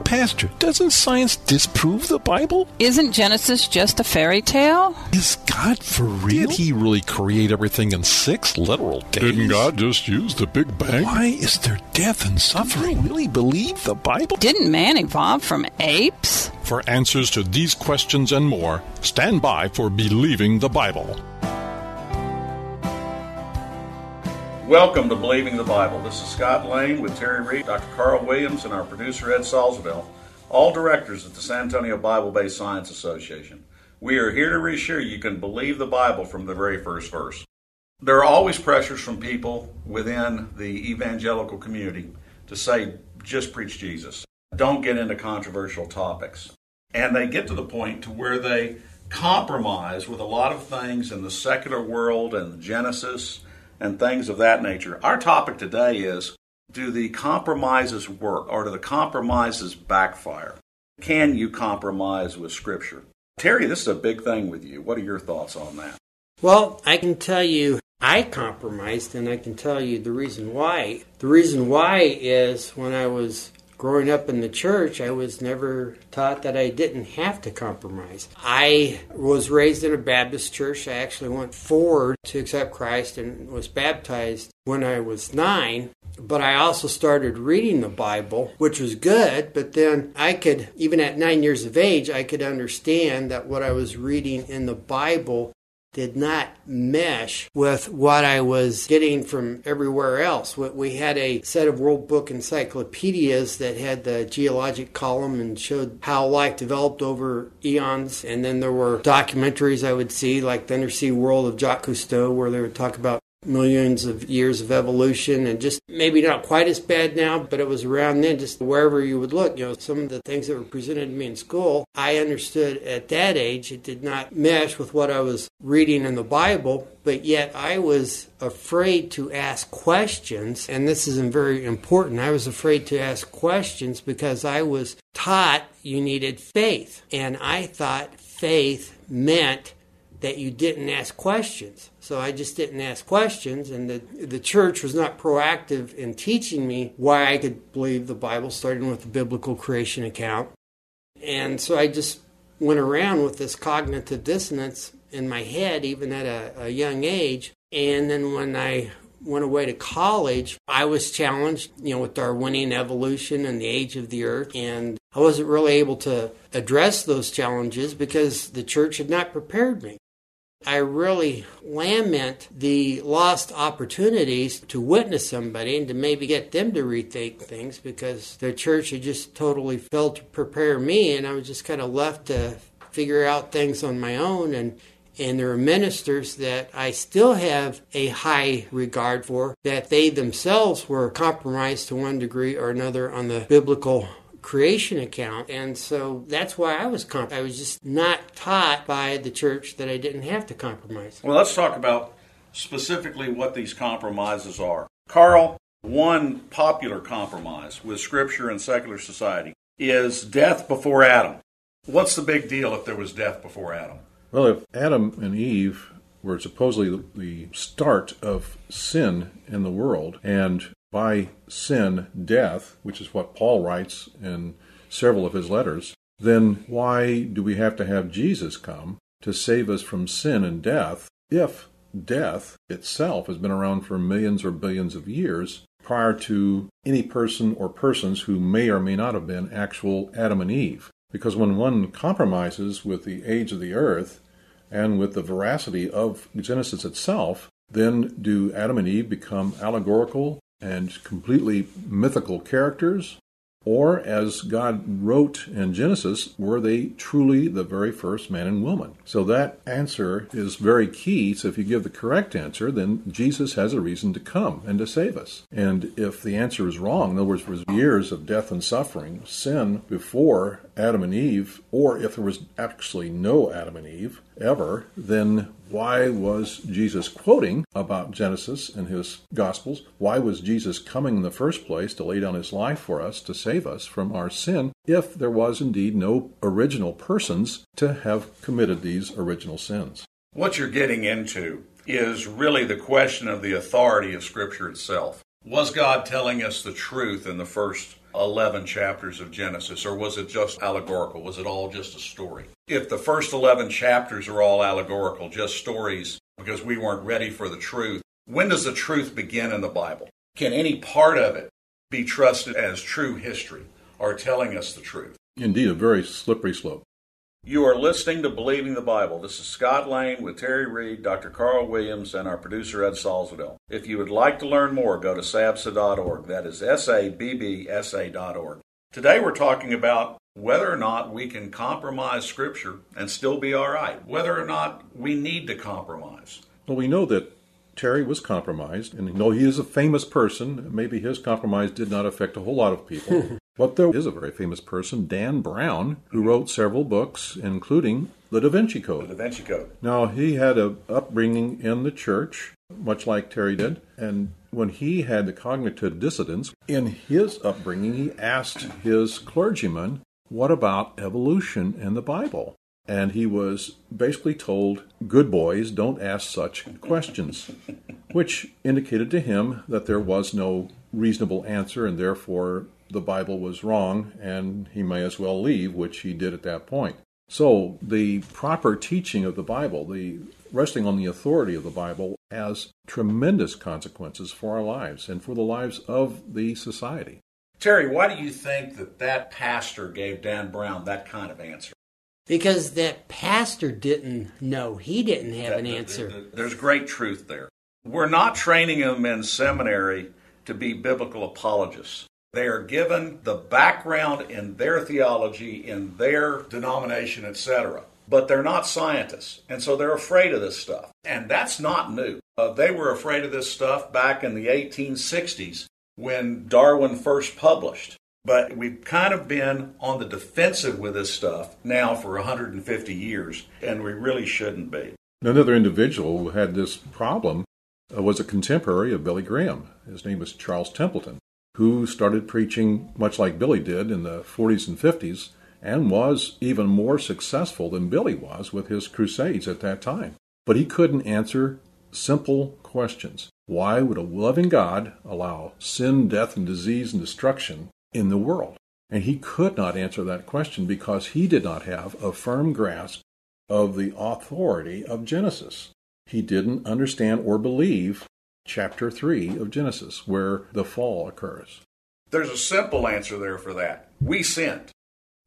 Hey, Pastor, doesn't science disprove the Bible? Isn't Genesis just a fairy tale? Is God for real? Did he really create everything in six literal days? Didn't God just use the Big Bang? Why is there death and suffering? Do you really believe the Bible? Didn't man evolve from apes? For answers to these questions and more, stand by for Believing the Bible. Welcome to Believing the Bible. This is Scott Lane with Terry Reed, Dr. Carl Williams, and our producer Ed Salzville, all directors at the San Antonio Bible Based Science Association. We are here to reassure you can believe the Bible from the very first verse. There are always pressures from people within the evangelical community to say, just preach Jesus. Don't get into controversial topics. And they get to the point to where they compromise with a lot of things in the secular world and Genesis and things of that nature. Our topic today is do the compromises work or do the compromises backfire? Can you compromise with Scripture? Terry, this is a big thing with you. What are your thoughts on that? Well, I can tell you I compromised, and I can tell you the reason why. The reason why is when I was growing up in the church, I was never taught that I didn't have to compromise. I was raised in a Baptist church. I actually went forward to accept Christ and was baptized when I was nine. But I also started reading the Bible, which was good. But then I could, even at nine years of age, I could understand that what I was reading in the Bible did not mesh with what I was getting from everywhere else. We had a set of World Book encyclopedias that had the geologic column and showed how life developed over eons. And then there were documentaries I would see, like the Undersea World of Jacques Cousteau, where they would talk about millions of years of evolution and just maybe not quite as bad now, but it was around then, just wherever you would look. You know, some of the things that were presented to me in school, I understood at that age. It did not mesh with what I was reading in the Bible, but yet I was afraid to ask questions. And this isn't very important. I was afraid to ask questions because I was taught you needed faith. And I thought faith meant that you didn't ask questions. So I just didn't ask questions, and the, the church was not proactive in teaching me why I could believe the Bible, starting with the biblical creation account. And so I just went around with this cognitive dissonance in my head, even at a, a young age. And then when I went away to college, I was challenged, you know, with Darwinian evolution and the age of the earth. And I wasn't really able to address those challenges because the church had not prepared me. I really lament the lost opportunities to witness somebody and to maybe get them to rethink things because the church had just totally failed to prepare me, and I was just kind of left to figure out things on my own. And and there are ministers that I still have a high regard for that they themselves were compromised to one degree or another on the biblical creation account. And so that's why I was comp- I was just not taught by the church that I didn't have to compromise. Well, let's talk about specifically what these compromises are. Carl, one popular compromise with scripture and secular society is death before Adam. What's the big deal if there was death before Adam? Well, if Adam and Eve were supposedly the start of sin in the world, and by sin death, which is what Paul writes in several of his letters, then why do we have to have Jesus come to save us from sin and death if death itself has been around for millions or billions of years prior to any person or persons who may or may not have been actual Adam and Eve? Because when one compromises with the age of the earth and with the veracity of Genesis itself, then do Adam and Eve become allegorical and completely mythical characters? Or, as God wrote in Genesis, were they truly the very first man and woman? So that answer is very key. So if you give the correct answer, then Jesus has a reason to come and to save us. And if the answer is wrong, in other words, was years of death and suffering, sin before Adam and Eve, or if there was actually no Adam and Eve ever, then why was Jesus quoting about Genesis in his Gospels? Why was Jesus coming in the first place to lay down his life for us to save us from our sin if there was indeed no original persons to have committed these original sins? What you're getting into is really the question of the authority of Scripture itself. Was God telling us the truth in the first 11 chapters of Genesis, or was it just allegorical? Was it all just a story? If the first 11 chapters are all allegorical, just stories, because we weren't ready for the truth, when does the truth begin in the Bible? Can any part of it be trusted as true history or telling us the truth? Indeed, a very slippery slope. You are listening to Believing the Bible. This is Scott Lane with Terry Reed, Dr. Carl Williams, and our producer Ed Salzadell. If you would like to learn more, go to sabsa.org. That is S A B B S A.org. Today we're talking about whether or not we can compromise Scripture and still be all right, whether or not we need to compromise. Well, we know that Terry was compromised, and though he is a famous person, maybe his compromise did not affect a whole lot of people. but there is a very famous person, Dan Brown, who wrote several books, including The Da Vinci Code. The Da Vinci Code. Now, he had an upbringing in the church, much like Terry did, and when he had the cognitive dissonance, in his upbringing, he asked his clergyman, What about evolution in the Bible? and he was basically told, Good boys, don't ask such questions, which indicated to him that there was no reasonable answer and therefore the Bible was wrong and he may as well leave, which he did at that point. So, the proper teaching of the Bible, the resting on the authority of the Bible, has tremendous consequences for our lives and for the lives of the society. Terry, why do you think that that pastor gave Dan Brown that kind of answer? because that pastor didn't know. He didn't have an answer. There's great truth there. We're not training them in seminary to be biblical apologists. They are given the background in their theology, in their denomination, etc. But they're not scientists, and so they're afraid of this stuff. And that's not new. Uh, they were afraid of this stuff back in the 1860s when Darwin first published. But we've kind of been on the defensive with this stuff now for 150 years, and we really shouldn't be. Another individual who had this problem uh, was a contemporary of Billy Graham. His name was Charles Templeton, who started preaching much like Billy did in the 40s and 50s and was even more successful than Billy was with his crusades at that time. But he couldn't answer simple questions. Why would a loving God allow sin, death, and disease and destruction in the world? And he could not answer that question because he did not have a firm grasp of the authority of Genesis. He didn't understand or believe chapter 3 of Genesis, where the fall occurs. There's a simple answer there for that. We sinned.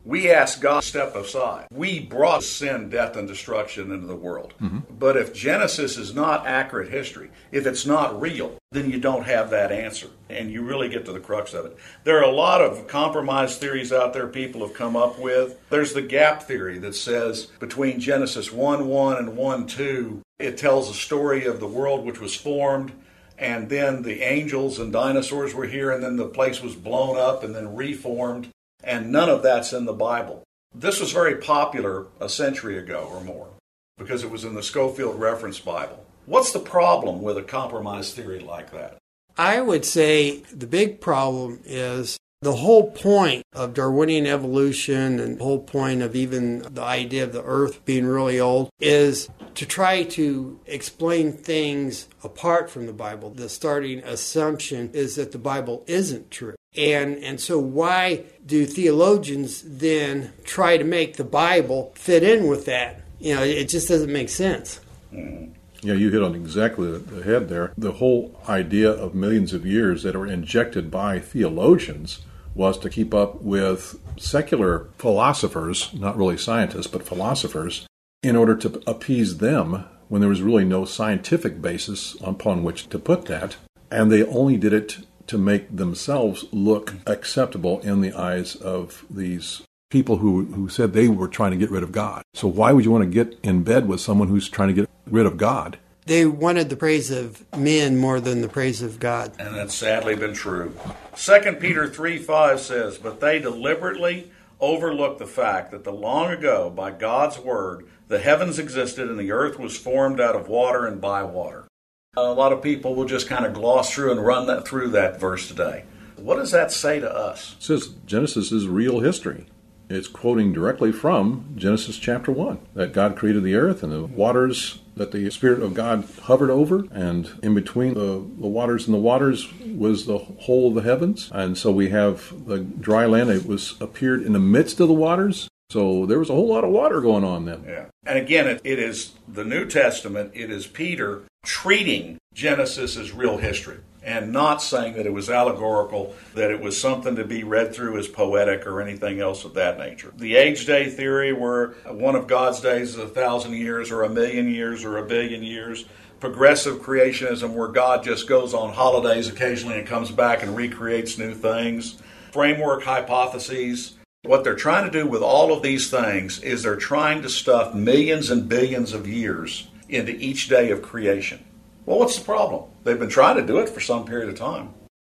We asked God to step aside. We brought sin, death, and destruction into the world. Mm-hmm. But if Genesis is not accurate history, if it's not real, then you don't have that answer. And you really get to the crux of it. There are a lot of compromise theories out there people have come up with. There's the gap theory that says between Genesis 1 1 and 1 2, it tells a story of the world which was formed and then the angels and dinosaurs were here, and then the place was blown up and then reformed and none of that's in the Bible. This was very popular a century ago or more because it was in the Scofield Reference Bible. What's the problem with a compromise theory like that? I would say the big problem is the whole point of Darwinian evolution and the whole point of even the idea of the earth being really old is to try to explain things apart from the Bible. The starting assumption is that the Bible isn't true. And and so why do theologians then try to make the Bible fit in with that? You know, it just doesn't make sense. Mm-hmm. Yeah, you hit on exactly the head there. The whole idea of millions of years that are injected by theologians was to keep up with secular philosophers, not really scientists, but philosophers, in order to appease them when there was really no scientific basis upon which to put that. And they only did it to make themselves look acceptable in the eyes of these people who, who said they were trying to get rid of God. So why would you want to get in bed with someone who's trying to get rid of God? They wanted the praise of men more than the praise of God. And that's sadly been true. 2 Peter 3 5 says, But they deliberately overlooked the fact that the long ago, by God's word, the heavens existed and the earth was formed out of water and by water. A lot of people will just kind of gloss through and run that through that verse today. What does that say to us? It says Genesis is real history. It's quoting directly from Genesis chapter 1 that God created the earth and the waters that the Spirit of God hovered over, and in between the, the waters and the waters was the whole of the heavens. And so we have the dry land. It was appeared in the midst of the waters. So there was a whole lot of water going on then. Yeah. And again, it, it is the New Testament, it is Peter treating Genesis as real history and not saying that it was allegorical, that it was something to be read through as poetic or anything else of that nature. The age day theory, where one of God's days is a thousand years or a million years or a billion years. Progressive creationism, where God just goes on holidays occasionally and comes back and recreates new things. Framework hypotheses. What they're trying to do with all of these things is they're trying to stuff millions and billions of years into each day of creation. Well, what's the problem? They've been trying to do it for some period of time.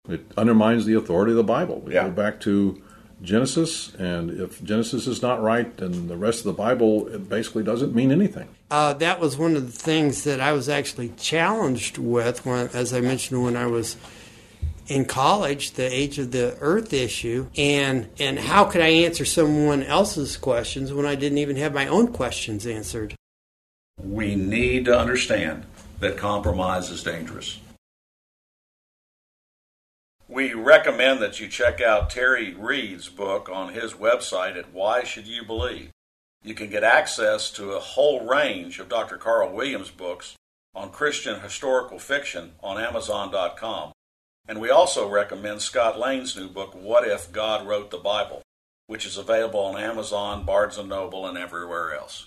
It undermines the authority of the Bible. We yeah. go back to Genesis, and if Genesis is not right, then the rest of the Bible it basically doesn't mean anything. Uh, that was one of the things that I was actually challenged with, when, as I mentioned, when I was in college, the age of the earth issue, and and how could I answer someone else's questions when I didn't even have my own questions answered? We need to understand that compromise is dangerous. We recommend that you check out Terry Reid's book on his website at Why Should You Believe. You can get access to a whole range of Dr. Carl Williams books on Christian historical fiction on Amazon.com. And we also recommend Scott Lane's new book, What If God Wrote the Bible, which is available on Amazon, Barnes & Noble, and everywhere else.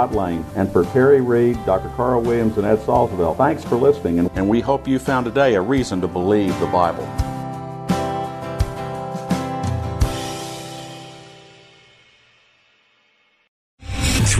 Scott Lane. And for Terry Reed, Dr. Carl Williams, and Ed Salzveld, thanks for listening. And, and we hope you found today a reason to believe the Bible.